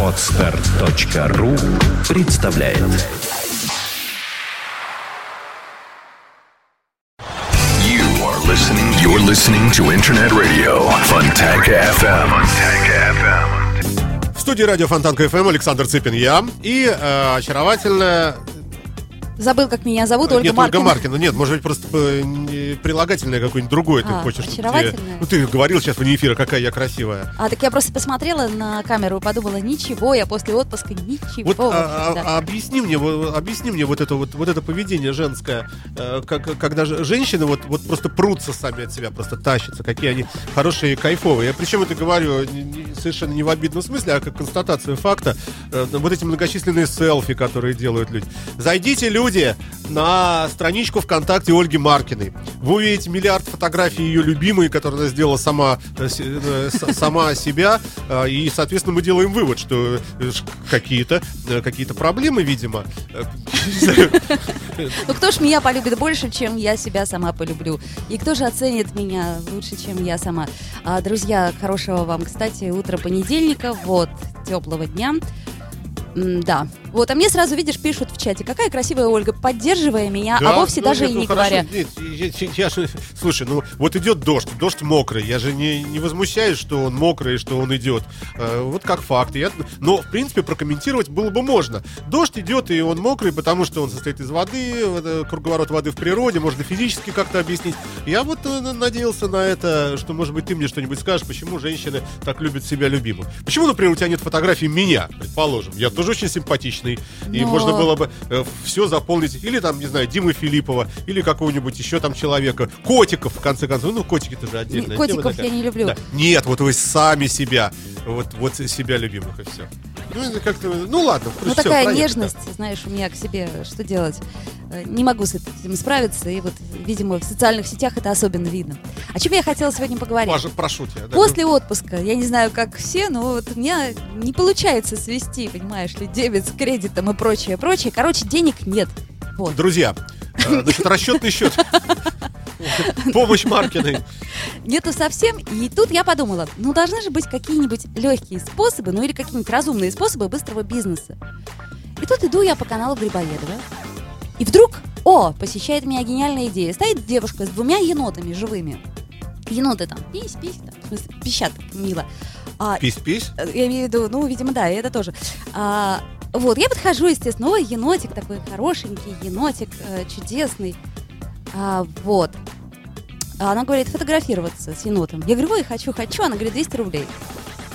Отстар.ру представляет You are listening. You're listening to Internet Radio Fontanka FM. Fontanka FM. В студии радио Фонтанка ФМ Александр Цыпин я и э, очаровательная Забыл, как меня зовут, Ольга нет, Маркина. Ольга Маркина. Нет, может быть, просто э, прилагательное какое-нибудь другое ты А, хочешь. чтобы очаровательное? Ну, ты говорил сейчас вне эфира, какая я красивая. А, так я просто посмотрела на камеру и подумала, ничего, я после отпуска ничего. Вот а, да. а объясни мне, вот, объясни мне вот это вот, вот это поведение женское, э, как, когда же- женщины вот, вот просто прутся сами от себя, просто тащатся, какие они хорошие и кайфовые. Я причем это говорю совершенно не в обидном смысле, а как констатацию факта. Э, вот эти многочисленные селфи, которые делают люди. Зайдите, люди, на страничку ВКонтакте Ольги Маркиной. Вы увидите миллиард фотографий ее любимой, которые она сделала сама, э, э, сама себя. Э, И, соответственно, мы делаем вывод, что какие-то какие-то проблемы, видимо. Ну кто ж меня полюбит больше, чем я себя сама полюблю? И кто же оценит меня лучше, чем я сама? А, друзья, хорошего вам, кстати, утро понедельника, вот, теплого дня. Да. Вот, а мне сразу, видишь, пишут чате, какая красивая Ольга, поддерживая меня, Да, а вовсе ну, даже нет, и ну, не хорошо, говоря. нет, я, я- я слушай, ну вот идет дождь, дождь мокрый. Я же не, не возмущаюсь, что он мокрый, что он идет. Э, вот как факт. Я, но, в принципе, прокомментировать было бы можно. Дождь идет, и он мокрый, потому что он состоит из воды, э, круговорот воды в природе, можно физически как-то объяснить. Я вот э, на- надеялся на это, что, может быть, ты мне что-нибудь скажешь, почему женщины так любят себя любимых. Почему, например, у тебя нет фотографий меня, предположим? Я тоже очень симпатичный, и Но- можно было бы все заполнить. Или там, не знаю, Димы Филиппова, или какого-нибудь еще там человека. Котиков, в конце концов. Ну, котики тоже отдельная Котиков я не люблю. Да. Нет, вот вы сами себя. Вот, вот себя любимых, и все. Ну, как-то, ну ладно. Ну, такая проехали, нежность, знаешь, у меня к себе, что делать? Э, Не могу с этим справиться, и вот, видимо, в социальных сетях это особенно видно. О чем я хотела сегодня да. поговорить? Паша, прошу тебя. да. После отпуска, я не знаю, как все, но вот у меня не получается свести, понимаешь ли, дебет с кредитом и прочее, прочее. Короче, денег нет. Вот. Друзья, э, значит, расчетный счет. Помощь Маркиной. Нету совсем. И тут я подумала, ну должны же быть какие-нибудь легкие способы, ну или какие-нибудь разумные способы быстрого бизнеса. И тут иду я по каналу Грибоедова. И вдруг, о, посещает меня гениальная идея. Стоит девушка с двумя енотами живыми. Еноты там пись-пись, там, в смысле, пищат мило. А, Пись-пись. Э, Я имею в виду, ну, видимо, да, и это тоже. А, вот, я подхожу, естественно, ой, енотик такой хорошенький, енотик э, чудесный. А, вот. А она говорит, фотографироваться с енотом. Я говорю, ой, хочу, хочу. Она говорит, 200 рублей.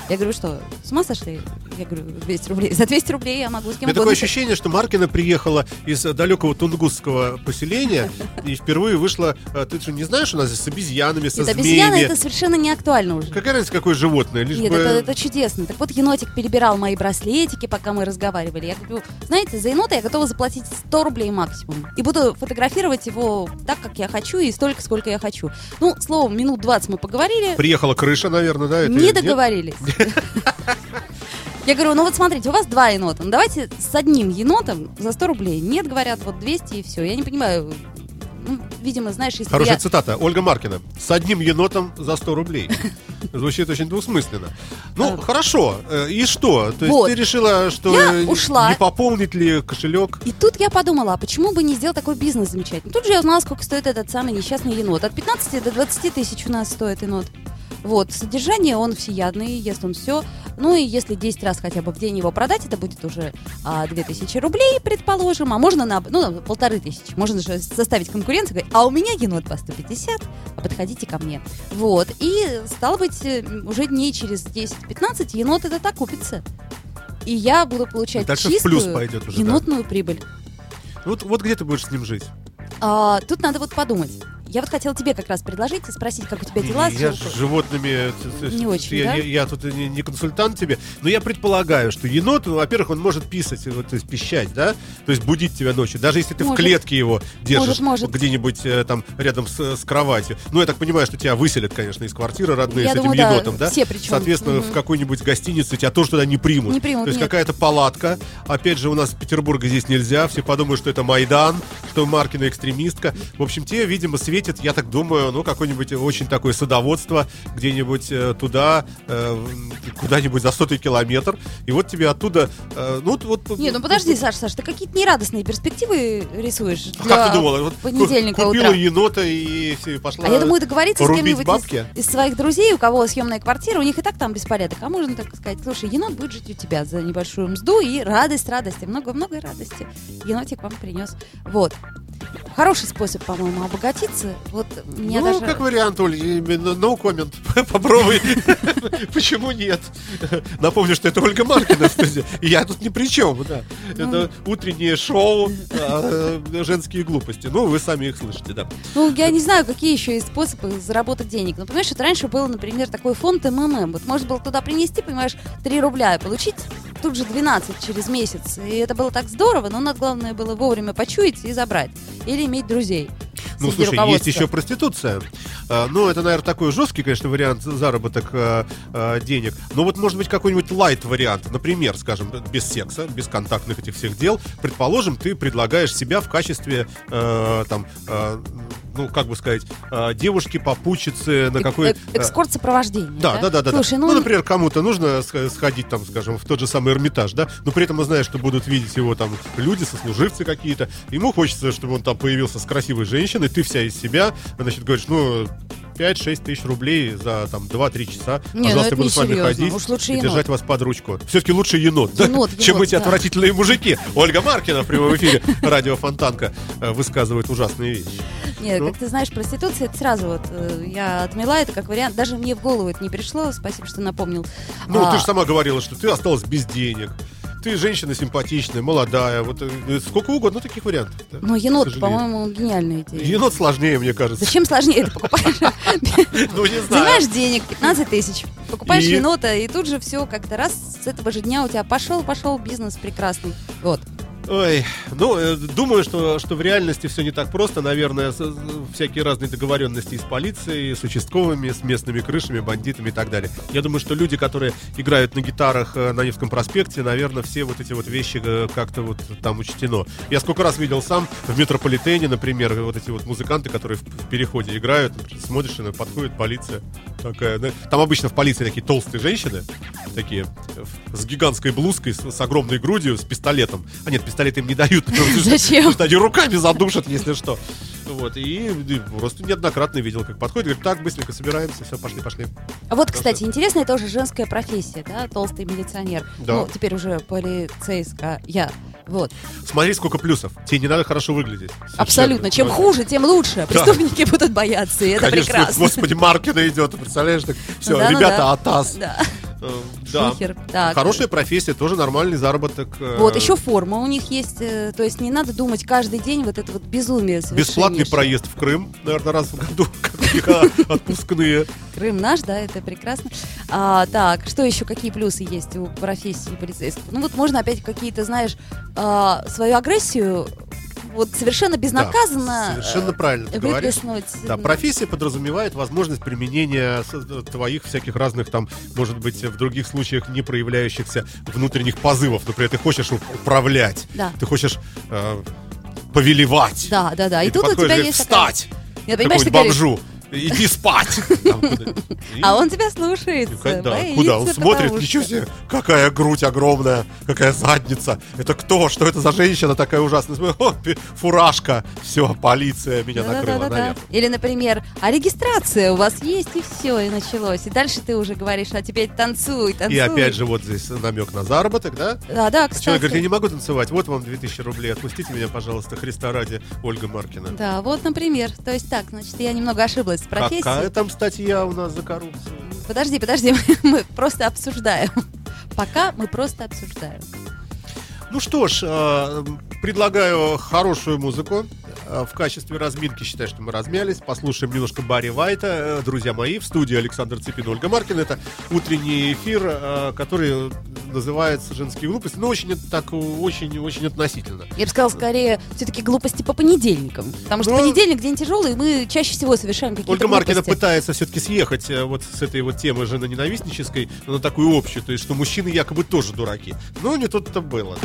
Я говорю, что, с ума сошли? Я говорю, 200 рублей. За 200 рублей я могу с У кем меня такое ощущение, что Маркина приехала из далекого тунгусского поселения и впервые вышла... э, Ты что, не знаешь, у нас здесь с обезьянами, со Нет, обезьяна змеями? это совершенно не актуально уже. Какая разница, какое животное? Лишь Нет, бы... это, это чудесно. Так вот, енотик перебирал мои браслетики, пока мы разговаривали. Я говорю, знаете, за енота я готова заплатить 100 рублей максимум. И буду фотографировать его так, как я хочу, и столько, сколько я хочу. Ну, словом, минут 20 мы поговорили, Приехала крыша, наверное, да? это не договорились. Я говорю, ну вот смотрите, у вас два енота. Ну давайте с одним енотом за 100 рублей. Нет, говорят, вот 200 и все. Я не понимаю, ну, видимо, знаешь, если Хорошая я... цитата. Ольга Маркина. С одним енотом за 100 рублей. Звучит очень двусмысленно. Ну, А. хорошо. Э, И что? То есть ты решила, что э, не пополнит ли кошелек? И тут я подумала, а почему бы не сделать такой бизнес замечательный? Тут же я узнала, сколько стоит этот самый несчастный енот. От 15 до 20 тысяч у нас стоит енот. Вот, содержание он всеядный, ест он все. Ну и если 10 раз хотя бы в день его продать, это будет уже а, 2000 рублей, предположим. А можно на, ну, полторы тысячи. Можно же составить конкуренцию, говорить, а у меня енот по 150, а подходите ко мне. Вот, и стало быть, э, уже дней через 10-15 енот этот окупится. И я буду получать Дальше в чистую плюс пойдет уже, да. енотную прибыль. Вот, вот где ты будешь с ним жить? А, тут надо вот подумать. Я вот хотела тебе как раз предложить и спросить, как у тебя дела. Я с- животными... э, Не очень, я, да? я- я тут не, не консультант тебе, но я предполагаю, что енот, ну, во-первых, он может писать, вот, то есть пищать, да? То есть будить тебя ночью. Даже если ты Может. в клетке его держишь Может, может. где-нибудь э, там рядом с, с кроватью. Ну, я так понимаю, что тебя выселят, конечно, из квартиры родные Я с этим думаю, да, енотом, да? все причем. Соответственно, Мгм. в какой-нибудь гостинице тебя тоже туда не примут. Не примут, То есть нет. какая-то палатка. Опять же, у нас Петербурга здесь нельзя. Все подумают, что это Майдан, что Маркина экстремистка. В общем, тебе, видимо, светит светит, я так думаю, ну, какое-нибудь очень такое садоводство где-нибудь э, туда, э, куда-нибудь за сотый километр, и вот тебе оттуда, э, ну, вот... Не, ну подожди, Саш, Саш, ты какие-то нерадостные перспективы рисуешь А для Как ты думала? Вот понедельника ку- купила утра. енота и пошла А я думаю, договориться с кем-нибудь из, из своих друзей, у кого съемная квартира, у них и так там беспорядок. А можно так сказать, слушай, енот будет жить у тебя за небольшую мзду и радость, радости, много-много радости. Енотик вам принес. Вот. Хороший способ, по-моему, обогатиться. Вот меня ну, даже... как вариант, Оль, именно no comment. Попробуй. Почему нет? Напомню, что это Ольга Маркина в студии. И я тут ни при чем, да. Ну. Это утреннее шоу э, «Женские глупости». Ну, вы сами их слышите, да. Ну, я не знаю, какие еще есть способы заработать денег. Ну, понимаешь, вот раньше был, например, такой фонд МММ. Вот можно было туда принести, понимаешь, 3 рубля и получить тут же 12 через месяц. И это было так здорово, но надо, главное, было вовремя почуять и забрать. Или иметь друзей. Ну, слушай, есть еще проституция. А, Ну, это, наверное, такой жесткий, конечно, вариант заработок а, а, денег. Но вот, может быть, какой-нибудь лайт-вариант. Например, скажем, без секса, без контактных этих всех дел. Предположим, ты предлагаешь себя в качестве, э, там, э, ну, как бы сказать, э, девушки-попутчицы на какой... эк- Экскорт сопровождения. Да, да, да, да. Слушай, да. ну, Ну, например, кому-то нужно сх- сходить, там, скажем, в тот же самый Эрмитаж, да, но при этом знаем, что будут видеть его там люди, сослуживцы какие-то. Ему хочется, чтобы он там появился с красивой женщиной, ты вся из себя, значит, говоришь, ну, 5-6 тысяч рублей за там 2-3 часа. Не, ну Пожалуйста, это буду не с вами серьезно. ходить Уж лучше и енот. держать вас под ручку. Все-таки лучше енот, да? Енот, чем енот, эти да. отвратительные мужики. Ольга Маркина в прямом эфире радио Фонтанка э, высказывает ужасные вещи. Нет, Ну. как ты знаешь, проституция, это сразу вот, э, я отмела это как вариант. Даже мне в голову это не пришло, спасибо, что напомнил. Ну, А, ты же сама говорила, что ты осталась без денег. Ты женщина симпатичная, молодая, вот э, сколько угодно таких вариантов. да, Ну, к енот, по-моему, гениальная идея. Енот сложнее, мне кажется. Зачем сложнее это покупаешь? Ну, не знаю. Занимаешь денег, 15 тысяч, покупаешь енота, и тут же все как-то раз с этого же дня у тебя пошел, пошел бизнес прекрасный. Вот. Ой, ну, э, думаю, что, что в реальности все не так просто. Наверное, всякие разные договоренности с полицией, с участковыми, с местными крышами, бандитами и так далее. Я думаю, что люди, которые играют на гитарах э, на Невском проспекте, наверное, все вот эти вот вещи э, как-то вот там учтено. Я сколько раз видел сам в метрополитене, например, вот эти вот музыканты, которые в, переходе играют, смотришь, и подходит полиция такая. да. Там обычно в полиции такие толстые женщины, такие с гигантской блузкой, с, с огромной грудью, с пистолетом. А нет, пистолет им не дают. Зачем? Они руками задушат, если что. Вот, и, и просто неоднократно видел, как подходит, говорит, так, быстренько собираемся, все, пошли, пошли. А вот, кстати, интересная тоже женская профессия, да, толстый милиционер. Да. Ну, теперь уже полицейская. Вот. Смотри, сколько плюсов. Тебе не надо хорошо выглядеть. Совершенно. Абсолютно. Чем Ну, хуже, тем лучше. Преступники будут бояться, и это Конечно, прекрасно. господи, Маркина идет, представляешь, так, все, Ну да, ну ребята, да. атас. Да. Э, Да. Шухер. Так. Хорошая профессия, тоже нормальный заработок. э, Вот, еще форма у них есть, э, то есть не надо думать каждый день вот это вот безумие Бесплатный проезд в Крым, наверное, раз в году, как отпускные. Крым наш, да, это прекрасно. А, так, что еще, какие плюсы есть у профессии полицейского? Ну вот можно опять какие-то, знаешь, а, свою агрессию вот совершенно безнаказанно совершенно э, правильно ты говоришь. Да, профессия подразумевает возможность применения э, твоих всяких разных там, может быть, в других случаях не проявляющихся внутренних позывов. Например, ты хочешь уп- управлять, Да. ты хочешь э, повелевать. Да, да, да. И, И тут у тебя есть такая- встать! Я понимаешь, ты Какому-нибудь говоришь, бомжу. Иди спать! А он тебя боится, куда? Он смотрит, ничего себе, какая грудь огромная, какая задница. Это кто? Что это за женщина такая ужасная? Фуражка. Все, полиция меня накрыла. Или, например, а регистрация у вас есть, и все, и началось. И дальше ты уже говоришь, а теперь танцуй, танцуй. И опять же, вот здесь намек на заработок, да? Да, да, кстати. Человек говорит, я не могу танцевать, вот вам 2000 рублей, отпустите меня, пожалуйста, Христа ради, Ольга Маркина. Да, вот, например. То есть так, значит, я немного ошиблась с профессией. Какая там статья у нас за коррупцию? Подожди, подожди, мы, просто обсуждаем. Пока мы просто обсуждаем. Ну что ж, э, предлагаю хорошую музыку. Э, В качестве разминки считаю, что мы размялись. Послушаем немножко Барри Вайта. Э, Друзья мои, в студии Александр Ципин, Ольга Маркина. Это утренний эфир, э, который называется «Женские глупости». Ну, очень так, очень-очень относительно. Я бы сказала, скорее, все-таки глупости по понедельникам. Потому что Ну, понедельник день тяжелый, и мы чаще всего совершаем какие-то Ольга Маркина глупости. пытается все-таки съехать вот с этой вот темы женоненавистнической на такую общую, то есть что мужчины якобы тоже дураки. Но не тут-то было.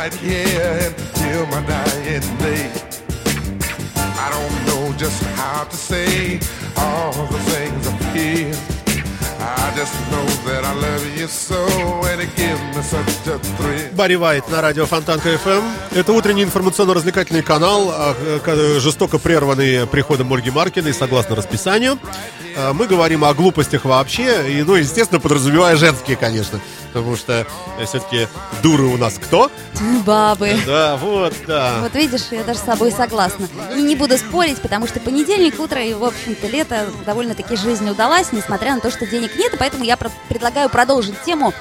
Right here until my dying day. I don't know just how to say all the things I feel. I just know that I love you so, and it gives me such a thrill. Барри Вайт на радио Фонтанка ФМ. Это утренний информационно-развлекательный канал, а, к- жестоко прерванный приходом Ольги Маркиной, согласно расписанию. А, Мы говорим о глупостях вообще, и, ну, естественно, подразумевая женские, конечно. Потому что все-таки дуры у нас кто? Бабы. Да, вот, да. Вот видишь, я даже с собой согласна. И не буду спорить, потому что понедельник, утро и, в общем-то, лето довольно-таки жизнь удалась, несмотря на то, что денег нет, и поэтому я предлагаю продолжить тему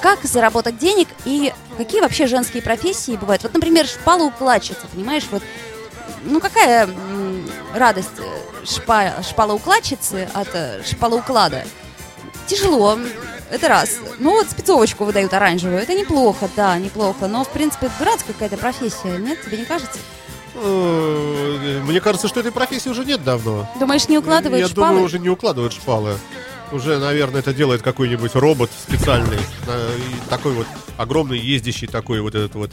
как заработать денег и какие вообще женские профессии бывают. Вот, например, шпалоукладчица, понимаешь, вот ну какая радость э, шпа, шпалоукладчицы от э, шпалоуклада? Тяжело, это раз. Ну вот спецовочку выдают оранжевую, это неплохо, да, неплохо. Но, в принципе, дурацкая какая-то профессия, нет? Тебе не кажется? Э, Мне кажется, что этой профессии уже нет давно. Думаешь, не укладывают Я шпалы? думаю, уже не укладывают шпалы. Уже, наверное, это делает какой-нибудь робот специальный. э, Такой вот огромный, ездящий такой вот этот вот.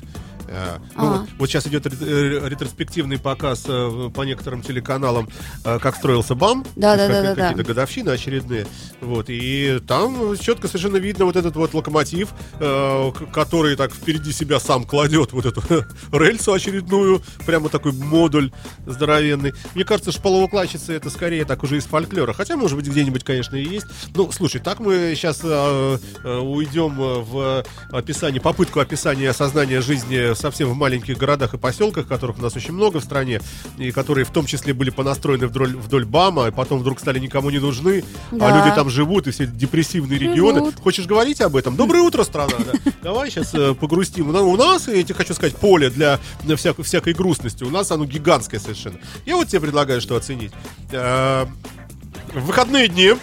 Э, Ну, вот, вот сейчас идет э, ретроспективный показ э, по некоторым телеканалам, как строился БАМ. Да, да, да, да, Какие-то годовщины очередные. Вот, и там четко совершенно видно вот этот вот локомотив, который так впереди себя сам кладет вот эту рельсу очередную, прямо такой модуль здоровенный. Мне кажется, шпалоукладчица это скорее так уже из фольклора. Хотя, может быть, где-нибудь, конечно, и есть. Ну, слушай, так мы сейчас уйдем в описание, попытку описания осознания жизни совсем в маленьких городах и поселках, которых у нас очень много в стране, и которые в том числе были понастроены вдоль, вдоль БАМа, и потом вдруг стали никому не нужны, а Да. люди там живут, и все депрессивные регионы. Живут. Хочешь говорить об этом? Доброе утро, страна! да. Давай сейчас погрустим. У на- У нас, я тебе хочу сказать, поле для всякой, всякой грустности. У нас оно гигантское совершенно. Я вот тебе предлагаю, что оценить. Э, В выходные дни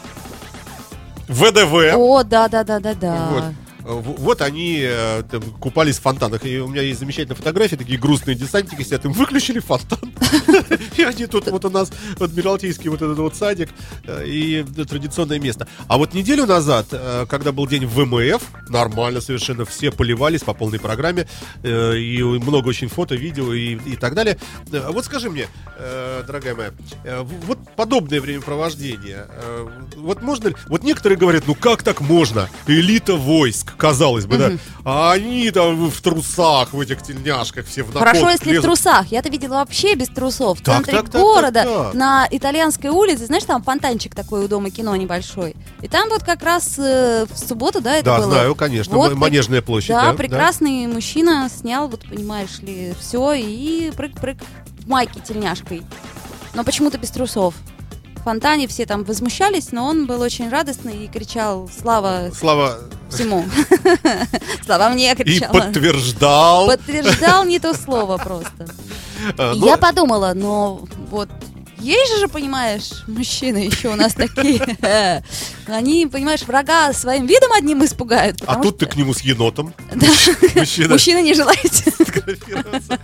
ВДВ О, да, да, да, да, да. вот, вот они э, там купались в фонтанах. И у меня есть замечательные фотографии, такие грустные десантники сидят, им выключили фонтан. И они тут вот у нас Адмиралтейский вот этот вот садик э, и традиционное место. А вот неделю назад, э, когда был день ВМФ, нормально совершенно, все поливались по полной программе, э, и много очень фото, видео и, и так далее. Э, Вот скажи мне, э, дорогая моя, э, вот подобное времяпровождение, э, вот можно ли, вот некоторые говорят, ну как так можно? Элита войск, казалось бы, да, а они там в трусах, в этих тельняшках все в Хорошо, если в лезут. трусах. Я-то видела вообще без трусов. В Так, центре так, так, города, так, так. на итальянской улице, знаешь, там фонтанчик такой у дома кино небольшой. И там вот как раз э, в субботу, да, это Да, было? знаю, конечно, Вот Манежная площадь. Да, да, прекрасный мужчина снял, вот понимаешь ли, все и прыг-прыг в майке тельняшкой. Но почему-то без трусов. В фонтане все там возмущались, но он был очень радостный и кричал «Слава. Слава всему!» «Слава мне!» и кричал. подтверждал. Подтверждал не то слово просто. И ну, Я подумала, но вот есть же, понимаешь, мужчины еще у нас такие. Они, понимаешь, врага своим видом одним испугают. А тут ты к нему с енотом. Мужчина не желаете. фотографироваться.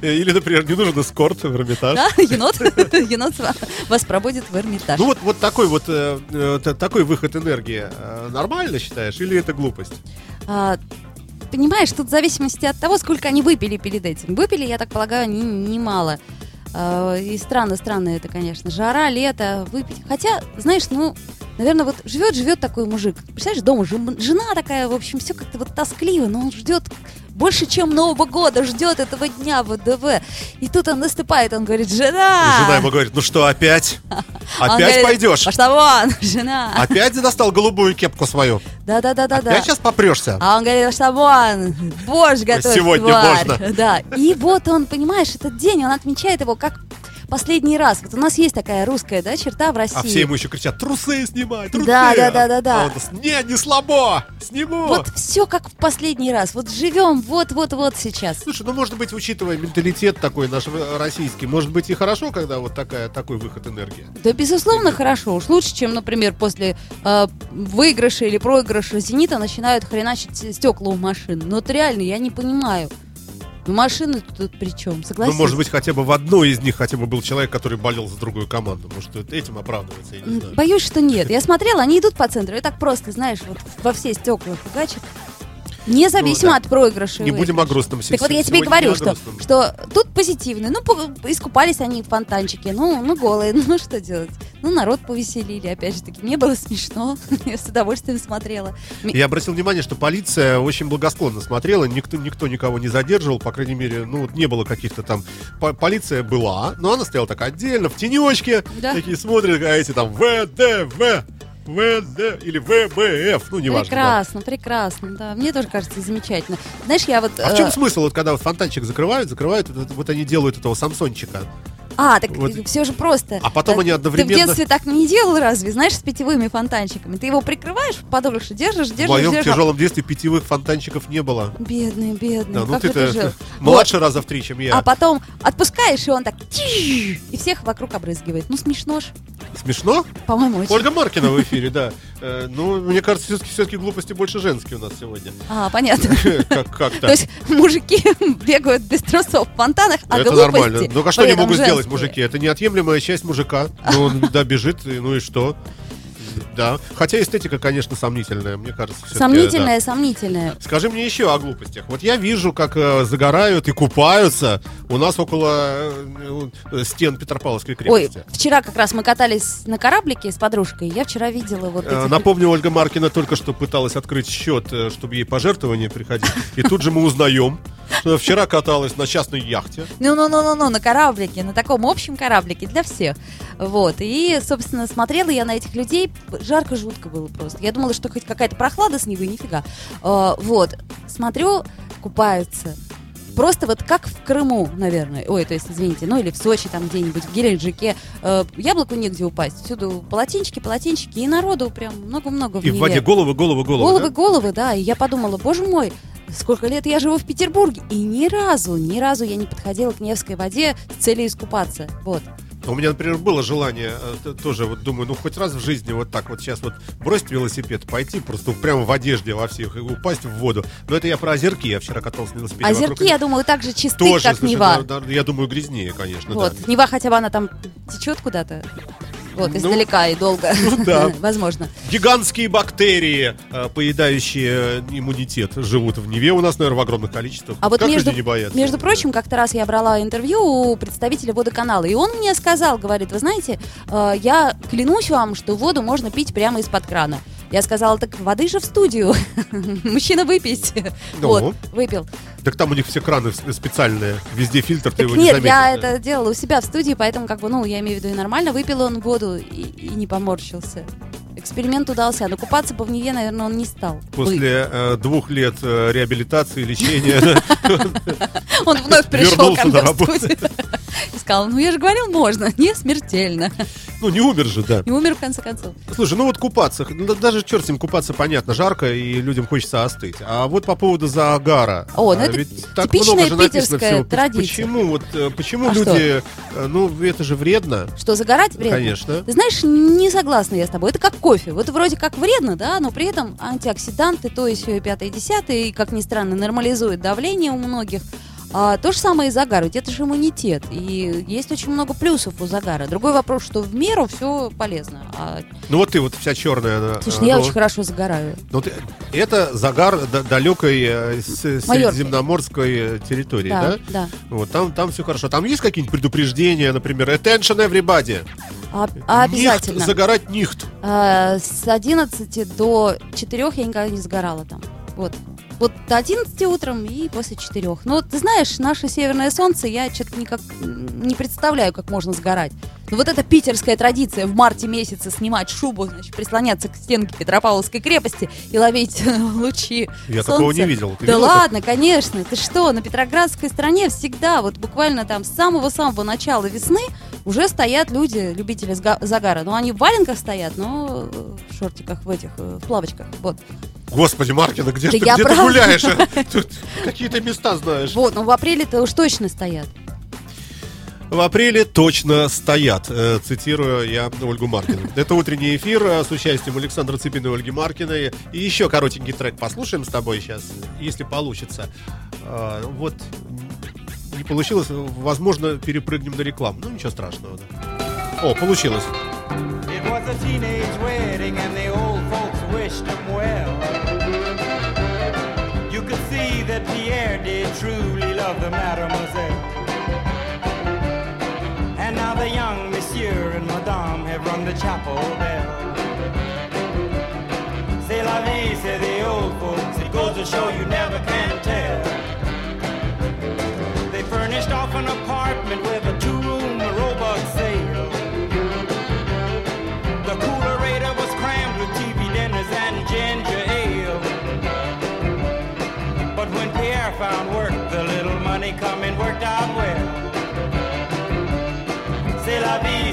Э, Или, например, не нужен эскорт в Эрмитаж. Да, енот, енот ва- вас проводит в Эрмитаж. Ну вот, вот такой вот э, э, такой выход энергии нормально считаешь или это глупость? А, Понимаешь, тут в зависимости от того, сколько они выпили перед этим. Выпили, я так полагаю, не- немало. А, И странно, странно это, конечно. Жара, лето, выпить. Хотя, знаешь, ну, наверное, вот живет-живет такой мужик. Представляешь, дома жен- жена такая, в общем, все как-то вот тоскливо, но он ждет больше, чем Нового года, ждет этого дня ВДВ. И тут он наступает, он говорит, жена! И жена ему говорит, ну что, опять? Опять говорит, пойдешь? Пошла вон, жена! Опять достал голубую кепку свою? Да-да-да-да-да. Опять сейчас попрешься? А он говорит, что вон, борщ готовит, Сегодня тварь». можно. Да, и вот он, понимаешь, этот день, он отмечает его как последний раз. Вот у нас есть такая русская, да, черта в России. А все ему еще кричат, трусы снимай, трусы! Да, да, да, да, да. А он, не, не слабо, сниму! Вот все как в последний раз. Вот живем вот-вот-вот сейчас. Слушай, ну может быть, учитывая менталитет такой наш э, российский, может быть и хорошо, когда вот такая, такой выход энергии. Да, безусловно, хорошо. Уж лучше, чем, например, после э, выигрыша или проигрыша «Зенита» начинают хреначить стекла у машин. Ну, вот реально, я не понимаю. Ну, машины тут при чем? Ну, Согласись? может быть, хотя бы в одной из них хотя бы был человек, который болел за другую команду. Может, этим оправдывается, я не знаю. Боюсь, что нет. Я смотрела, они идут по центру, и так просто, знаешь, вот во все стекла фигачат. Независимо Ну, да. от проигрыша. Не будем о грустном Так вот я тебе и говорю, что, что тут позитивный. Ну, искупались они в фонтанчике, ну, ну, голые, ну, что делать? Ну, народ повеселили, опять же таки. Мне было смешно, я с удовольствием смотрела. Я обратил внимание, что полиция очень благосклонно смотрела, никто, никто никого не задерживал, по крайней мере, ну, вот не было каких-то там... По- полиция была, но она стояла так отдельно, в тенечке, Да. такие смотрят, а эти там ВДВ, ВД или ВМФ, ну, неважно. да. Прекрасно, прекрасно, да. Мне тоже кажется замечательно. Знаешь, я вот... А в э, чем смысл, вот когда вот фонтанчик закрывают, закрывают, вот, вот они делают этого самсончика. А, так Вот. все же просто. А потом они Ты одновременно- в детстве так не делал разве, знаешь, с питьевыми фонтанчиками? Ты его прикрываешь подольше, держишь, В держишь, моем держишь. тяжелом детстве питьевых фонтанчиков не было. Бедный, бедный, Да, ну ты-то ты младше раза в три, чем я. А потом отпускаешь, и он так и всех вокруг обрызгивает. Ну, смешно ж. Смешно? По-моему, очень. Ольга Маркина в эфире, да. Э, Ну, мне кажется, все-таки, все-таки глупости больше женские у нас сегодня. А, понятно. Как, как То есть мужики бегают без трусов в фонтанах, а Это глупости нормально. Ну, а что они могут сделать, женские. мужики? Это неотъемлемая часть мужика. Ну, он, да, бежит, ну и что? Да. Хотя эстетика, конечно, сомнительная, мне кажется. сомнительное. да. Скажи мне еще о глупостях. Вот я вижу, как э, загорают и купаются у нас около э, э, стен Петропавловской Ой, крепости. вчера как раз мы катались на кораблике с подружкой. Я вчера видела вот Э, эти... Напомню, Ольга Маркина только что пыталась открыть счет, э, чтобы ей пожертвования приходили. И тут же мы узнаем, что вчера каталась на частной яхте. Ну-ну-ну-ну-ну, на кораблике, на таком общем кораблике для всех. Вот. И, собственно, смотрела я на этих людей. Жарко жутко было просто. Я думала, что хоть какая-то прохлада с небо, нифига. А, вот. Смотрю, купаются. Просто вот как в Крыму, наверное. Ой, то есть, извините, ну или в Сочи, там где-нибудь, в Геленджике. Э, яблоку негде упасть. Всюду полотенчики, полотенчики. И народу прям много-много в И в воде головы, головы, головы. Головы, да? головы, да. И я подумала, боже мой, сколько лет я живу в Петербурге. И ни разу, ни разу я не подходила к Невской воде с целью искупаться. Вот. У меня, например, было желание, э, тоже вот думаю, ну хоть раз в жизни вот так вот сейчас вот бросить велосипед, пойти просто прямо в одежде во всех и упасть в воду. Но это я про озерки, я вчера катался на велосипеде. вокруг Озерки, я думаю, так же чисты, Тоже, как слушай, Нева. да, да, я думаю, грязнее, конечно, Вот, да. Нева хотя бы она там течет куда-то. Вот, Ну, издалека и долго. ну да. Возможно. Гигантские бактерии, э, поедающие э, иммунитет, живут в Неве у нас, наверное, в огромных количествах. А вот как между, люди не боятся? между прочим, как-то раз я брала интервью у представителя водоканала, и он мне сказал, говорит, вы знаете, э, я клянусь вам, что воду можно пить прямо из-под крана. Я сказала, так воды же в студию. Мужчина, выпейте. Ну. Вот, выпил. Так там у них все краны специальные, везде фильтр, ты Так его не нет, заметишь. я да. это делала у себя в студии, поэтому, как бы, ну, я имею в виду и нормально, выпил он воду и, и не поморщился. Эксперимент удался, но купаться по в Неве, наверное, он не стал. бы. После э, двух лет э, реабилитации, лечения, Он вновь пришел ко мне в студию и сказал, ну я же говорил, можно, не смертельно. ну не умер же, да. И умер в конце концов. Слушай, ну вот купаться, даже черт с ним купаться, понятно, жарко, и людям хочется остыть. А вот по поводу загара. О, ну а это так типичная много же написано питерская всего. традиция. Почему вот, э, почему А люди, э, ну это же вредно, Что, загорать вредно? конечно. Ты знаешь, не согласна я с тобой. Это как кофе. Вот вроде как вредно, да, но при этом антиоксиданты, то есть пятое, десятое, и, как ни странно, нормализует давление у многих. А, то же самое и загар, ведь это же иммунитет. И есть очень много плюсов у загара. Другой вопрос, что в меру все полезно. А, Ну вот ты вот вся черная. она, слушай, ну я ну, очень хорошо загораю. ну, ты- это загар далекой э, средиземноморской э, территории, да? Да, да. Вот там, там все хорошо. Там есть какие-нибудь предупреждения, например, attention everybody. А, а Нихт, обязательно. загорать нихт. А, с 11 до 4 я никогда не сгорала там. Вот. Вот до 11 утром и после 4. Ну, вот ты знаешь, наше северное солнце, я что-то никак не представляю, как можно сгорать. Но вот эта питерская традиция в марте месяце снимать шубу, значит, прислоняться к стенке Петропавловской крепости и ловить лучи Я солнца. такого не видел. Ты да видела ладно, конечно. Ты что, на Петроградской стороне всегда, вот буквально там с самого-самого начала весны уже стоят люди, любители загара. Ну, они в валенках стоят, но э, в шортиках, в этих, э, в плавочках. Вот. Господи, Маркина, где, Да ты, я где ты правда. гуляешь? а? Тут какие-то места знаешь. Вот, ну в апреле-то уж точно стоят. В апреле точно стоят, э, цитирую я Ольгу Маркину. Это утренний эфир э, с участием Александра Цыпина и Ольги Маркиной. И еще коротенький трек послушаем с тобой сейчас, если получится. А, Вот не получилось, возможно, перепрыгнем на рекламу. Ну, ничего страшного. да. О, получилось. It was a teenage wedding and the old folks wished him well. That Pierre did truly love the mademoiselle. And now the young monsieur and madame have rung the chapel bell. C'est la vie, say the old folks. It goes to show you never can tell. They furnished off an apartment with a two-room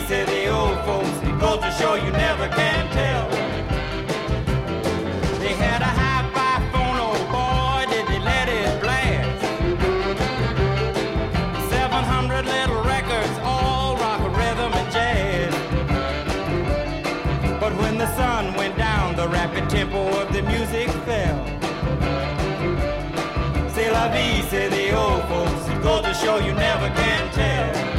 say the old folks. Goes to show you never can tell. They had a hi-fi phone, oh boy, did they let it blast. 700 little records, all rock, rhythm, and jazz. But when the sun went down, the rapid tempo of the music fell. C'est la vie, say the old folks. Goes to show you never can tell.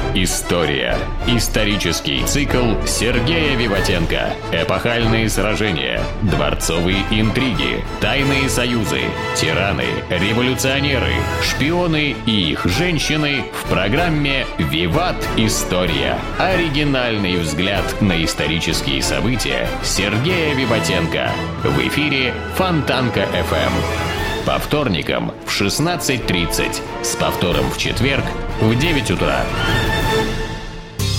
История. Исторический цикл Сергея Виватенко. Эпохальные сражения. Дворцовые интриги. Тайные союзы. Тираны. Революционеры. Шпионы и их женщины в программе «Виват. История». Оригинальный взгляд на исторические события Сергея Виватенко. В эфире Фонтанка FM. По вторникам в 16.30. С повтором в четверг в 9 утра.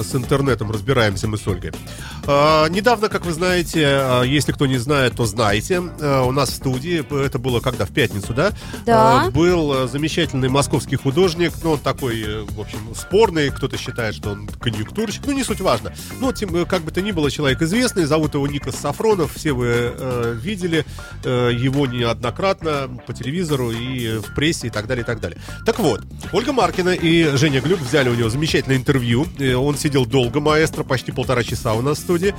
с интернетом разбираемся мы с Ольгой. А, недавно, как вы знаете, а, если кто не знает, то знаете, а, у нас в студии, это было когда, в пятницу, да? Да. А, был а, замечательный московский художник, ну, он такой, э, в общем, спорный, кто-то считает, что он конъюнктурщик, ну, не суть важно. Но, тем, э, как бы то ни было, человек известный, зовут его Никос Сафронов, все вы э, видели э, его неоднократно по телевизору и в прессе и так далее, и так далее. Так вот, Ольга Маркина и Женя Глюк взяли у него замечательное интервью. Э, Он сидел долго, маэстро, почти полтора часа у нас в студии.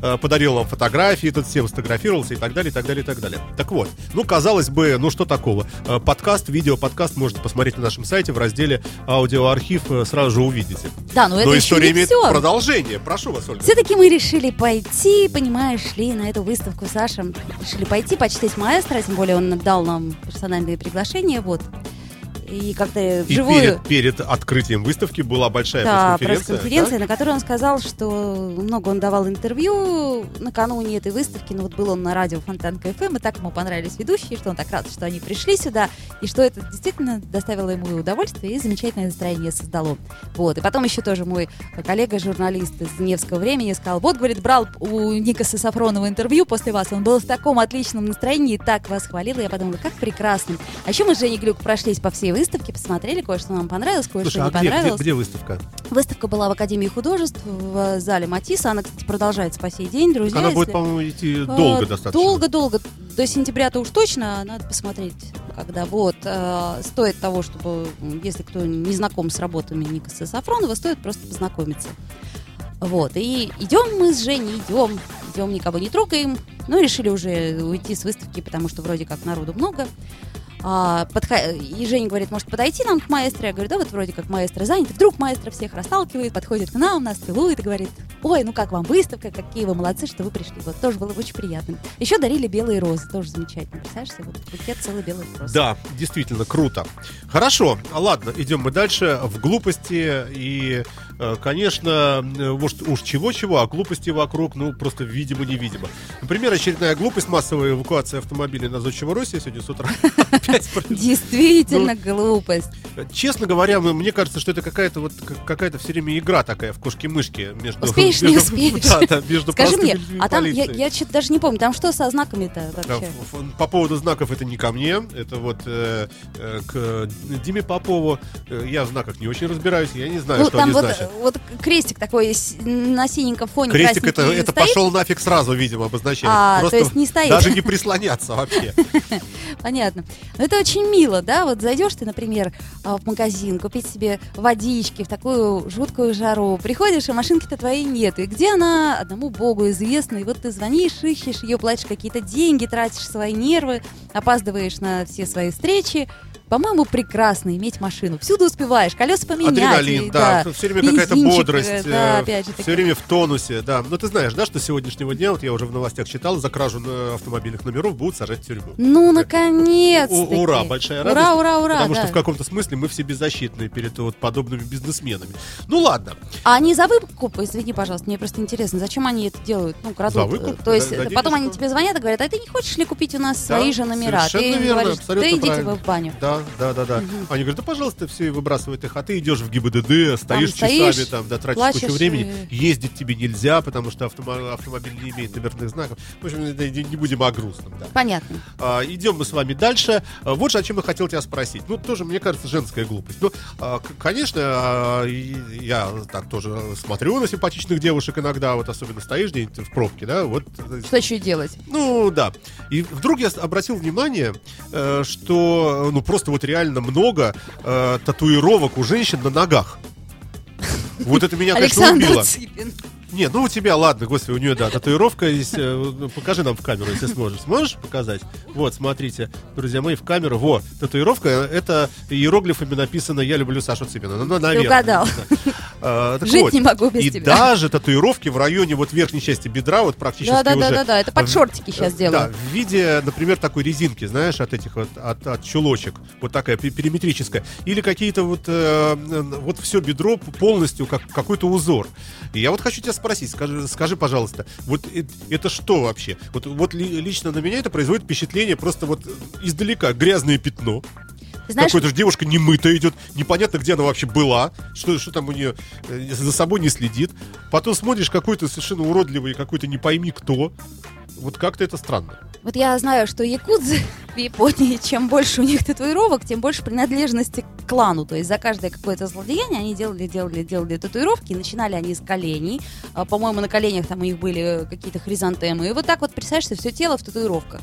Э, Подарил нам фотографии, тут всем сфотографировался и так далее, и так далее, и так далее. Так вот, ну, казалось бы, ну что такого? Э, Подкаст, видео-подкаст можете посмотреть на нашем сайте в разделе аудиоархив, э, сразу же увидите. Да, но это Но еще история не имеет все. продолжение. Прошу вас, Ольга. Все-таки мы решили пойти, понимаешь, шли на эту выставку Саша. Решили пойти, почтить маэстро, тем более он дал нам персональные приглашения, вот. И как-то И вживую... перед, перед открытием выставки была большая Да, пресс-конференция. пресс-конференция, на которой он сказал, что много он давал интервью накануне этой выставки, но вот был он на радио Фонтанка ФМ, и так ему понравились ведущие, что он так рад, что они пришли сюда, и что это действительно доставило ему удовольствие и замечательное настроение создало. Вот, и потом еще тоже мой коллега-журналист из Невского времени сказал, вот, говорит, брал у Никаса Сафронова интервью после вас, он был в таком отличном настроении и так вас хвалил, и я подумала, как прекрасно. А еще мы с Женей Глюк прошлись по всей выставке, посмотрели, кое-что нам понравилось, кое-что Слушай, не а где, где, понравилось. где выставка? Выставка была в Академии художеств в зале Матисса. Она, кстати, продолжается по сей день, друзья. Она будет, если- по-моему, идти Э, долго достаточно. Долго-долго. До сентября-то уж точно, надо посмотреть, когда. Вот. э, стоит того, чтобы, если кто не знаком с работами Никаса Сафронова, стоит просто познакомиться. Вот. И идем мы с Женей, идем, идем, никого не трогаем. Ну, решили уже уйти с выставки, потому что вроде как народу много. А, подха- И Женя говорит, может подойти нам к маэстро? Я говорю, да, вот вроде как маэстро занят. И вдруг маэстро всех расталкивает, подходит к нам, нас целует и говорит, ой, ну как вам выставка, какие вы молодцы, что вы пришли. Вот тоже было очень приятно. Еще дарили белые розы, тоже замечательно. Представляешь, вот букет целый белых роз. Да, действительно, круто. Хорошо, ладно, идем мы дальше в глупости. И, конечно, э, может, уж чего-чего, а глупости вокруг, ну, просто видимо-невидимо. Например, очередная глупость, массовая эвакуация автомобилей на Зодчего России сегодня с утра. Действительно глупость. Честно говоря, мне кажется, что это какая-то вот какая-то все время игра такая в кошки-мышки между... Успеешь, не успеешь. Скажи мне, а там, я, что-то даже не помню, там что со знаками-то вообще? По поводу знаков это не ко мне, это вот э, э, к Диме Попову. Э, Я в знаках не очень разбираюсь, я не знаю, Ну, что они вот, значат. вот крестик такой на синеньком фоне Крестик это, это стоит. пошел нафиг сразу, видимо, обозначает. А, Просто то есть не стоит. Даже не прислоняться вообще. Понятно. Но это очень мило, да? Вот зайдешь ты, например, а, в магазин, купить себе водички в такую жуткую жару. Приходишь, а машинки-то твоей нет. И где она? Одному богу известна. И вот ты звонишь, ищешь ее, платишь какие-то деньги, тратишь свои нервы, опаздываешь на все свои встречи. По-моему, прекрасно иметь машину. Всюду успеваешь, колеса поменять. Адреналин, и- да, все время какая-то бодрость, э, Да, опять же. все таки. время в тонусе, да. Но ты знаешь, да, что с сегодняшнего дня, вот я уже в новостях читал, за кражу на автомобильных номеров будут сажать в тюрьму. Ну, наконец-то. У- ура, большая радость. Ура, ура, ура. Потому да. что в каком-то смысле мы все беззащитны перед вот подобными бизнесменами. Ну ладно. А они за выкуп, извини, пожалуйста, мне просто интересно, зачем они это делают? Ну, крадут. За выкуп? То есть за потом они тебе звонят и говорят, а ты не хочешь ли купить у нас Да, свои же номера? совершенно Ты верно, говоришь, да идите правильно. вы в баню. Да, да, да, да. Они говорят, да, пожалуйста, все, и выбрасывают их, а ты идешь в ГИБДД, стоишь стоишь, часами, там, да, тратишь плачешь кучу времени, и- ездить тебе нельзя, потому что автомо- автомобиль не имеет номерных знаков. В общем, не будем о грустном, да. Понятно. А, идем мы с вами дальше. А, вот же о чем я хотел тебя спросить. Ну, тоже, мне кажется, женская глупость. Ну, а, конечно, а, я так тоже смотрю на симпатичных девушек иногда, вот особенно стоишь где-нибудь в пробке, да, вот э, Что еще делать? ну да. И вдруг я обратил внимание, э, что ну просто вот реально много э, татуировок у женщин на ногах. Вот это меня, конечно, Александр убило. Цыпин. Не, ну у тебя, ладно, господи, у нее, да, татуировка есть. э, ну, Покажи нам в камеру, если сможешь. Сможешь показать? Вот, смотрите, друзья мои, в камеру. Во, татуировка, э, это иероглифами написано «Я люблю Сашу Цыпина». Ну, наверное. угадал. А, Жить вот, не могу без и тебя. даже татуировки в районе вот верхней части бедра, вот практически Да, да, уже... да, да, да. Это под шортики сейчас Да, делают. в виде, например, такой резинки, знаешь, от этих вот, от, от чулочек, вот такая пе- периметрическая, или какие-то вот, э, э, вот все бедро полностью как какой-то узор. И я вот хочу тебя спросить, скажи, скажи, пожалуйста, вот э- это что вообще? Вот, вот ли- лично на меня это производит впечатление просто вот издалека грязное пятно. Знаешь, Какой-то же девушка немытая идет, непонятно, где она вообще была, что, что там у нее э, за собой не следит. Потом смотришь какой-то совершенно уродливый, какой-то не пойми кто. Вот как-то это странно. Вот я знаю, что якудзы в Японии, чем больше у них татуировок, тем больше принадлежности к клану. То есть за каждое какое-то злодеяние они делали, делали, делали татуировки. Начинали они с коленей. А, По-моему, на коленях там у них были какие-то хризантемы. И вот так вот представляешь, все тело в татуировках.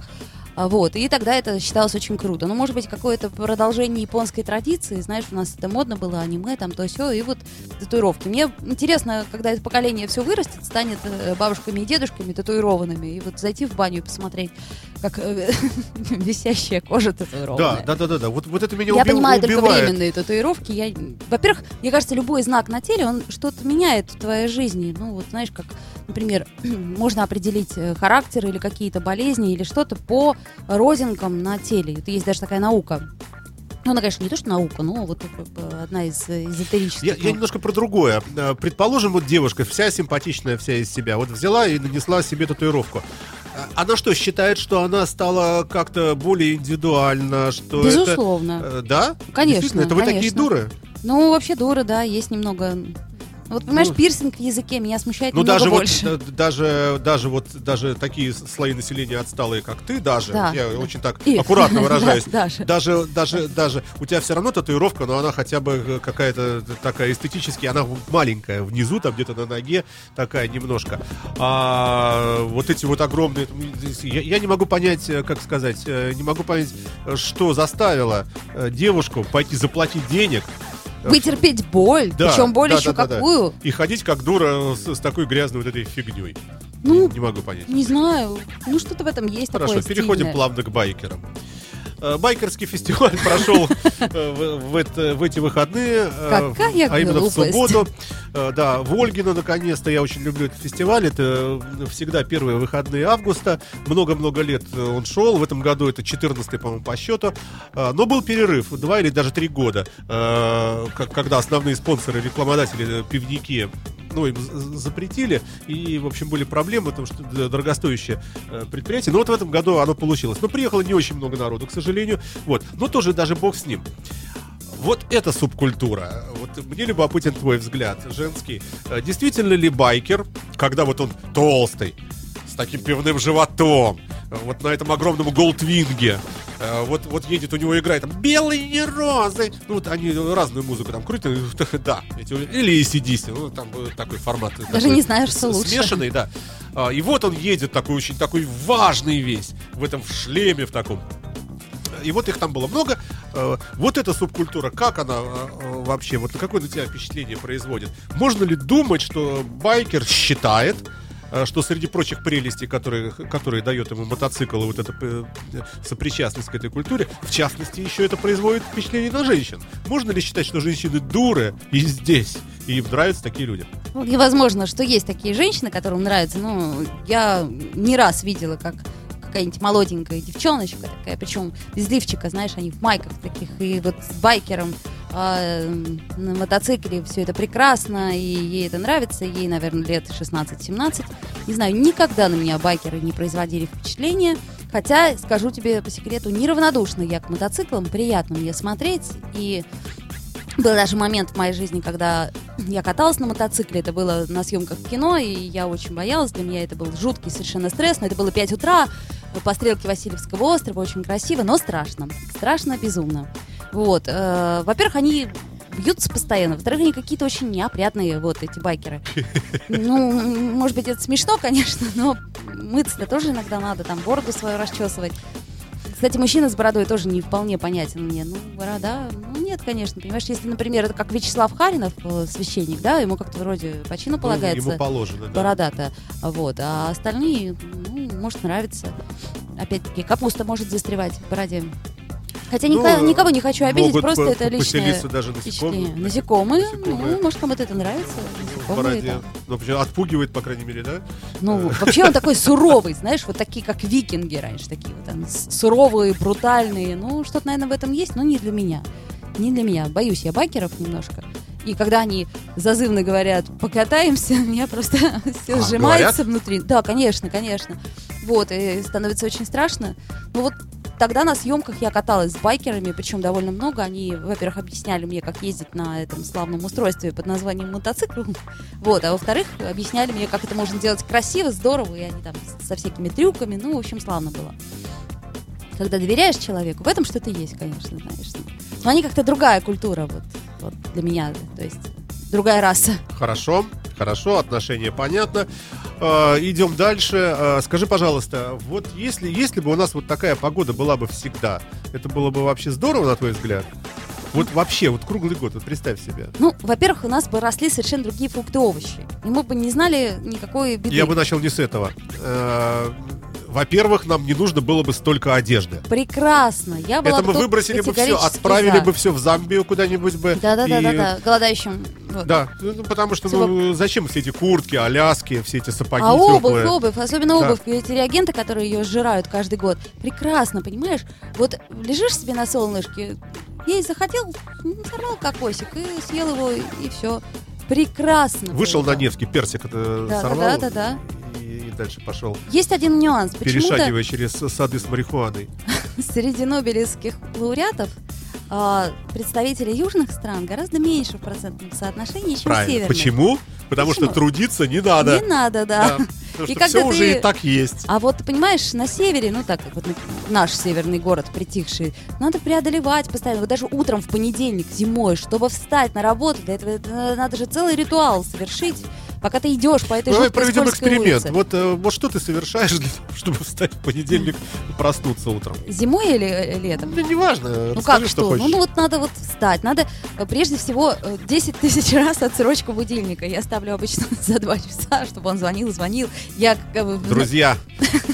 А, Вот, и тогда это считалось очень круто. Ну, может быть, какое-то продолжение японской традиции. Знаешь, у нас это модно было, аниме, там то все, и вот татуировки. Мне интересно, когда это поколение все вырастет, станет э, бабушками и дедушками татуированными, и вот зайти в баню и посмотреть, как э, висящая кожа Да, татуированная. да, да, да, да. Вот, вот это меня Я уби- понимаю только убивает. временные татуировки. Я, во-первых, мне кажется, любой знак на теле, он что-то меняет в твоей жизни. Ну, вот знаешь, как, например, можно определить э, характер или какие-то болезни или что-то по розинкам на теле. Это есть даже такая наука. Ну, она, конечно, не то, что наука, но вот одна из э, эзотерических. Я, я немножко про другое. Предположим, вот девушка, вся симпатичная, вся из себя, вот взяла и нанесла себе татуировку. А Она что, считает, что она стала как-то более индивидуальна, что Безусловно. это... Да? Конечно, это вы такие конечно. дуры? Ну, вообще дура, да, есть немного... Ну, Вот, понимаешь, Ну, пирсинг в языке меня смущает Ну даже больше. вот да- даже даже вот даже такие слои населения отсталые, как ты, даже Да. я очень так И- аккуратно выражаюсь, Да, даже. даже даже даже у тебя все равно татуировка, но она хотя бы э, какая-то такая эстетически, она маленькая внизу, там где-то на ноге такая немножко. А вот эти вот огромные, я, я не могу понять, э, как сказать, э, не могу понять, что заставило девушку пойти заплатить денег. Э, Вытерпеть боль, Да, причем боль да, еще да, да, да. какую. И ходить как дура с, с такой грязной вот этой фигней. Ну, не, не могу понять. Не знаю. Ну, что-то в этом есть Хорошо, такое переходим стильное. плавно к байкерам. Э, Байкерский фестиваль прошел э, в, в эти выходные, э, а именно в субботу. Э, Да, в Ольгино, наконец-то, я очень люблю этот фестиваль. Это э, всегда первые выходные августа. Много-много лет э, он шел. В этом году это 14 по-моему, по счету. Э, Но был перерыв, два или даже три года, э, когда основные спонсоры, рекламодатели, э, пивники ну, им запретили, и, в общем, были проблемы, потому что дорогостоящее э, предприятие. Но вот в этом году оно получилось. Но приехало не очень много народу, к сожалению. Вот. Но тоже даже бог с ним. Вот эта субкультура. Вот мне любопытен твой взгляд, женский. Э, Действительно ли байкер, когда вот он толстый, с таким пивным животом, э, вот на этом огромном голдвинге, э, вот, вот едет, у него играет там белые розы. Ну, вот они разную музыку там крутят. Да. эти- Или ACDC, ну, там э, такой формат. Даже такой не знаю, что лучше. Смешанный, да. А, И вот он едет такой очень такой важный весь, в этом в шлеме в таком. И вот их там было много. Э, Вот эта субкультура, как она э, э, вообще, вот какое на тебя впечатление производит? Можно ли думать, что байкер считает, э, что среди прочих прелестей, которые, которые дает ему мотоцикл и вот эта э, сопричастность к этой культуре, в частности, еще это производит впечатление на женщин. Можно ли считать, что женщины дуры и здесь, и им нравятся такие люди? Ну, И что есть такие женщины, которым нравится. Ну, я не раз видела, как какая-нибудь молоденькая девчоночка такая, причем без лифчика, знаешь, они в майках таких, и вот с байкером а, на мотоцикле все это прекрасно, и ей это нравится, ей, наверное, лет 16-17. Не знаю, никогда на меня байкеры не производили впечатления, Хотя, скажу тебе по секрету, неравнодушна я к мотоциклам, приятно мне смотреть. И был даже момент в моей жизни, когда я каталась на мотоцикле, это было на съемках в кино, и я очень боялась, для меня это был жуткий совершенно стресс, но это было 5 утра, по стрелке Васильевского острова, очень красиво, но страшно, страшно безумно. Вот, э, во-первых, они бьются постоянно, во-вторых, они какие-то очень неопрятные, вот эти байкеры. Ну, может быть, это смешно, конечно, но мыться-то тоже иногда надо, там, бороду свою расчесывать. Кстати, мужчина с бородой тоже не вполне понятен мне. Ну, борода, ну нет, конечно, понимаешь, если, например, это как Вячеслав Харинов, э, священник, да, ему как-то вроде по чину Ну, полагается ему положено, да. борода-то, вот, а остальные, ну, может нравится. Опять-таки, капуста может застревать в бороде. Хотя Ну, никого, никого не хочу обидеть, просто это личное даже впечатление. насекомые. Насекомые, Насекомые. ну, может, кому-то это нравится. В Насекомые, да. Ну, почему- отпугивает, по крайней мере, да? Ну, вообще он такой суровый, знаешь, вот такие, как викинги раньше, такие вот там, суровые, брутальные. Ну, что-то, наверное, в этом есть, но не для меня. Не для меня. Боюсь я байкеров немножко. И когда они зазывно говорят, покатаемся, у меня просто все А, сжимается внутри. Да, конечно, конечно. Вот, и становится очень страшно. Ну вот тогда на съемках я каталась с байкерами, причем довольно много. Они, во-первых, объясняли мне, как ездить на этом славном устройстве под названием мотоцикл. Вот, а во-вторых, объясняли мне, как это можно делать красиво, здорово, и они там со всякими трюками. Ну, в общем, славно было. Когда доверяешь человеку, в этом что-то есть, конечно, знаешь. Но они как-то другая культура, вот, вот для меня, то есть другая раса. Хорошо, хорошо, отношения понятно. Э, идем дальше. Э, скажи, пожалуйста, вот если, если бы у нас вот такая погода была бы всегда, это было бы вообще здорово, на твой взгляд? Вот вообще, вот круглый год, вот представь себе. Ну, во-первых, у нас бы росли совершенно другие фрукты и овощи. И мы бы не знали никакой беды. Я бы начал не с этого. Э, Во-первых, нам не нужно было бы столько одежды. Прекрасно. Я была Это мы выбросили бы все, отправили за. бы все в Замбию куда-нибудь бы. Да-да-да-да, и- да, голодающим. Вот. Да, ну, потому что Всего- ну, зачем все эти куртки, аляски, все эти сапоги А обувь, теплые? обувь, особенно Да. обувь, эти реагенты, которые ее сжирают каждый год. Прекрасно, понимаешь? Вот лежишь себе на солнышке, ей захотел, м, сорвал кокосик и съел его, и все. Прекрасно. Вышел было. на Невский, персик это Да, сорвал да, да, да. И, и дальше пошел, Есть один нюанс. Перешагивая через сады с марихуаной. среди нобелевских лауреатов а, представители южных стран гораздо меньше в процентном соотношении, чем Правильно. северных. Почему? Потому что Почему? трудиться не надо. Не надо, да. Да, Потому И что все уже ты- и так есть. А вот, понимаешь, на севере, ну так, как вот наш северный город притихший, надо преодолевать постоянно. Вот даже утром в понедельник, зимой, чтобы встать на работу, для этого это надо же целый ритуал совершить, пока ты идешь по этой Давай жуткой проведем эксперимент. улице. Вот, э, вот что ты совершаешь для того, чтобы встать в понедельник и проснуться утром? Зимой или э, летом? Да неважно, Ну как что что? Ну, ну вот надо вот встать. Надо э, прежде всего э, 10 тысяч раз отсрочку будильника. Я ставлю обычно за 2 часа, чтобы он звонил, звонил. Я как бы, Друзья,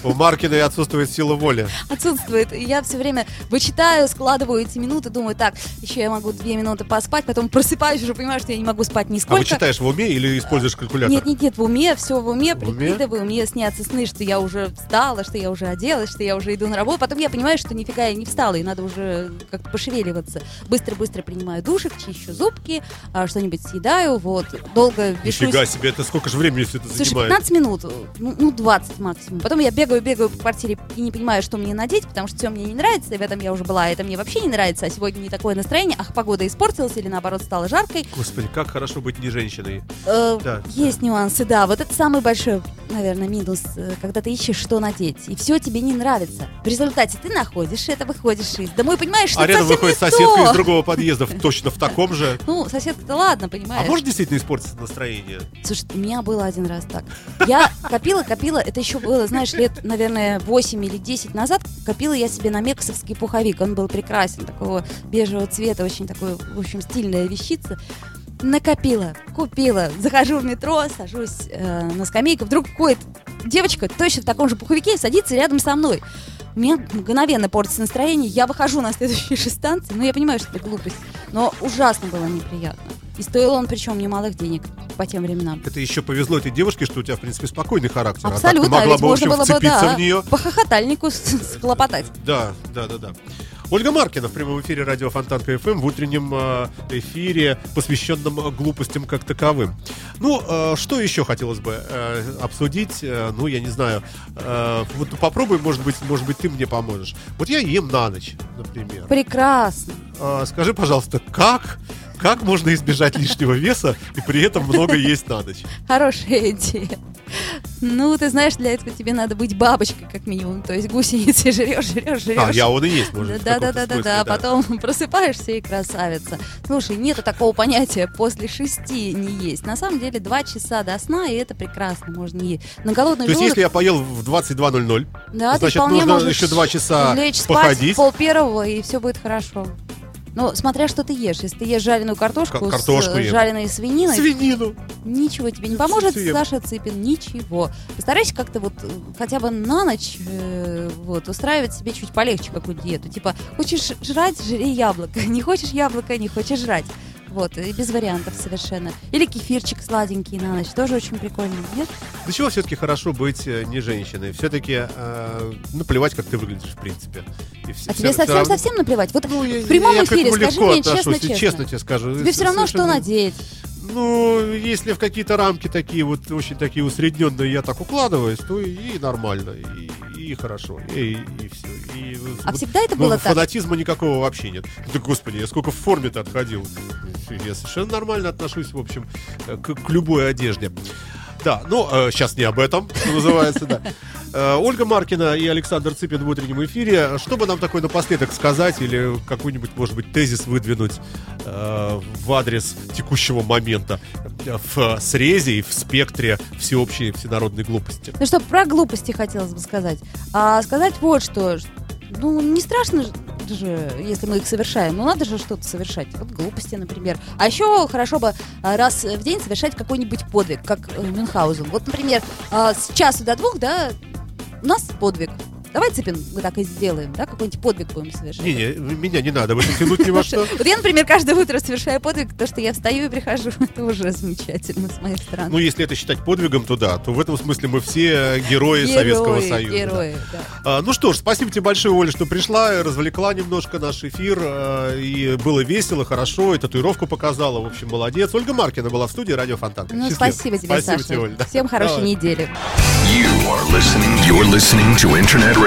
у Маркиной отсутствует сила воли. отсутствует. Я все время вычитаю, складываю эти минуты, думаю, так, еще я могу две минуты поспать, потом просыпаюсь, уже понимаю, что я не могу спать А нисколько. вы читаешь в уме или используешь калькулятор? Нет, нет, нет, в уме, все в уме, прикидываю, мне снятся сны, что я уже встала, что я уже оделась, что я уже иду на работу. Потом я понимаю, что нифига я не встала, и надо уже как-то пошевеливаться. Быстро-быстро принимаю душик, чищу зубки, а, что-нибудь съедаю, вот. Долго бешусь. Нифига себе, это сколько же времени все это Слушай, занимает? 15 минут, ну, ну 20 максимум. Потом я бегаю, бегаю по квартире и не понимаю, что мне надеть, потому что все мне не нравится, и в этом я уже была, а это мне вообще не нравится, а сегодня не такое настроение, ах, погода испортилась или наоборот стала жаркой. Господи, как хорошо быть не женщиной. Э, Да, есть нюансы, да. Вот это самый большой, наверное, минус, э, когда ты ищешь, что надеть, и все тебе не нравится. В результате ты находишь это, выходишь из дома и понимаешь, что А рядом выходит соседка из другого подъезда, точно в таком же. Ну, соседка-то ладно, А понимаешь. может действительно испортиться настроение? Слушай, у меня было один раз так. Я копила, копила, это еще было, знаешь, лет, наверное, 8 или 10 назад, копила я себе на мексовский пуховик. Он был прекрасен, такого бежевого цвета, очень такой, в общем, стильная вещица. Накопила, купила, захожу в метро, сажусь э, на скамейку, вдруг ходит девочка точно в таком же пуховике садится рядом со мной. У меня мгновенно портится настроение, я выхожу на следующие же станции, ну я понимаю, что это глупость, но ужасно было неприятно. И стоил он причем немалых денег по тем временам. Это еще повезло этой девушке, что у тебя, в принципе, спокойный характер. Абсолютно, а так ты могла ведь бы, в можно общем, было бы, да, в нее. по хохотальнику схлопотать. Да, да, да, да. Ольга Маркина в прямом эфире радио Фонтанка ФМ в утреннем э, эфире, посвященном э, глупостям как таковым. Ну, э, что еще хотелось бы э, обсудить? Э, ну, я не знаю. Э, вот попробуй, может быть, может быть, ты мне поможешь. Вот я ем на ночь, например. Прекрасно. А, скажи, пожалуйста, как, как можно избежать лишнего веса и при этом много есть на ночь? Хорошая идея. Ну, ты знаешь, для этого тебе надо быть бабочкой, как минимум. То есть гусеницы жрешь, жрешь, жрешь. А, я он и есть, может, Да, да, да, да, смысле, да. Потом просыпаешься и красавица. Слушай, нету такого понятия после шести не есть. На самом деле два часа до сна, и это прекрасно, можно есть. На голодный То есть, если я поел в 22.00, Да, значит, нужно еще два часа лечь спать походить. пол первого, и все будет хорошо. Ну, смотря что ты ешь. Если ты ешь жареную картошку, Ка- картошку с ем. жареной свининой, свинину. ничего тебе не поможет, Ем. Саша Цыпин, ничего. Постарайся как-то вот э, хотя бы на ночь э, вот, устраивать себе чуть полегче какую-то диету. Типа, хочешь жрать, жри яблоко. Не хочешь яблоко, не хочешь жрать. Вот, и без вариантов совершенно. Или кефирчик сладенький на ночь, тоже очень прикольно, нет? Для чего все-таки хорошо быть э, не женщиной? Все-таки, ну, плевать, как ты выглядишь, в принципе. И вс- А тебе совсем-совсем наплевать? Вот Ну, я- в прямом я к эфире скажи мне честно-честно. честно тебе скажу. Тебе все равно, что Совершенно- надеть. Ну, если в какие-то рамки такие вот очень такие усредненные я так укладываюсь, то и, и нормально, и, и хорошо, и, и все. И, А вот, всегда это ну, было так? фанатизма никакого вообще нет. Да, господи, я сколько в форме-то отходил. Я совершенно нормально отношусь, в общем, э, к, к любой одежде. Да, ну, сейчас не об этом, что называется, да. Э, Ольга Маркина и Александр Цыпин в утреннем эфире. Что бы нам такое напоследок сказать или какой-нибудь, может быть, тезис выдвинуть э, в адрес текущего момента в срезе и в спектре всеобщей всенародной глупости? Ну что, про глупости хотелось бы сказать. А сказать вот что. Ну, не страшно же, если мы их совершаем. Ну, надо же что-то совершать. Вот глупости, например. А еще хорошо бы а, раз в день совершать какой-нибудь подвиг, как э, Мюнхгаузен. Вот, например, а, с часу до двух, да, у нас подвиг. Давай, Цыпин, мы так и сделаем, да, какой-нибудь подвиг будем совершать. Не-не, меня не надо в этом тянуть ни во что. Вот я, например, каждое утро совершаю подвиг, то, что я встаю и прихожу. Это уже замечательно с моей стороны. Ну, если это считать подвигом, то да, то в этом смысле мы все герои, Советского Союза. Герои, да. А, ну что ж, спасибо тебе большое, Оля, что пришла, развлекла немножко наш эфир. а, И было весело, хорошо, и татуировку показала. В общем, молодец. Ольга Маркина была в студии Радио Фонтанка. Ну, спасибо тебе, Спасибо Саша. тебе, Оль, да. Всем хорошей Давай. недели. You are listening. You're listening to Internet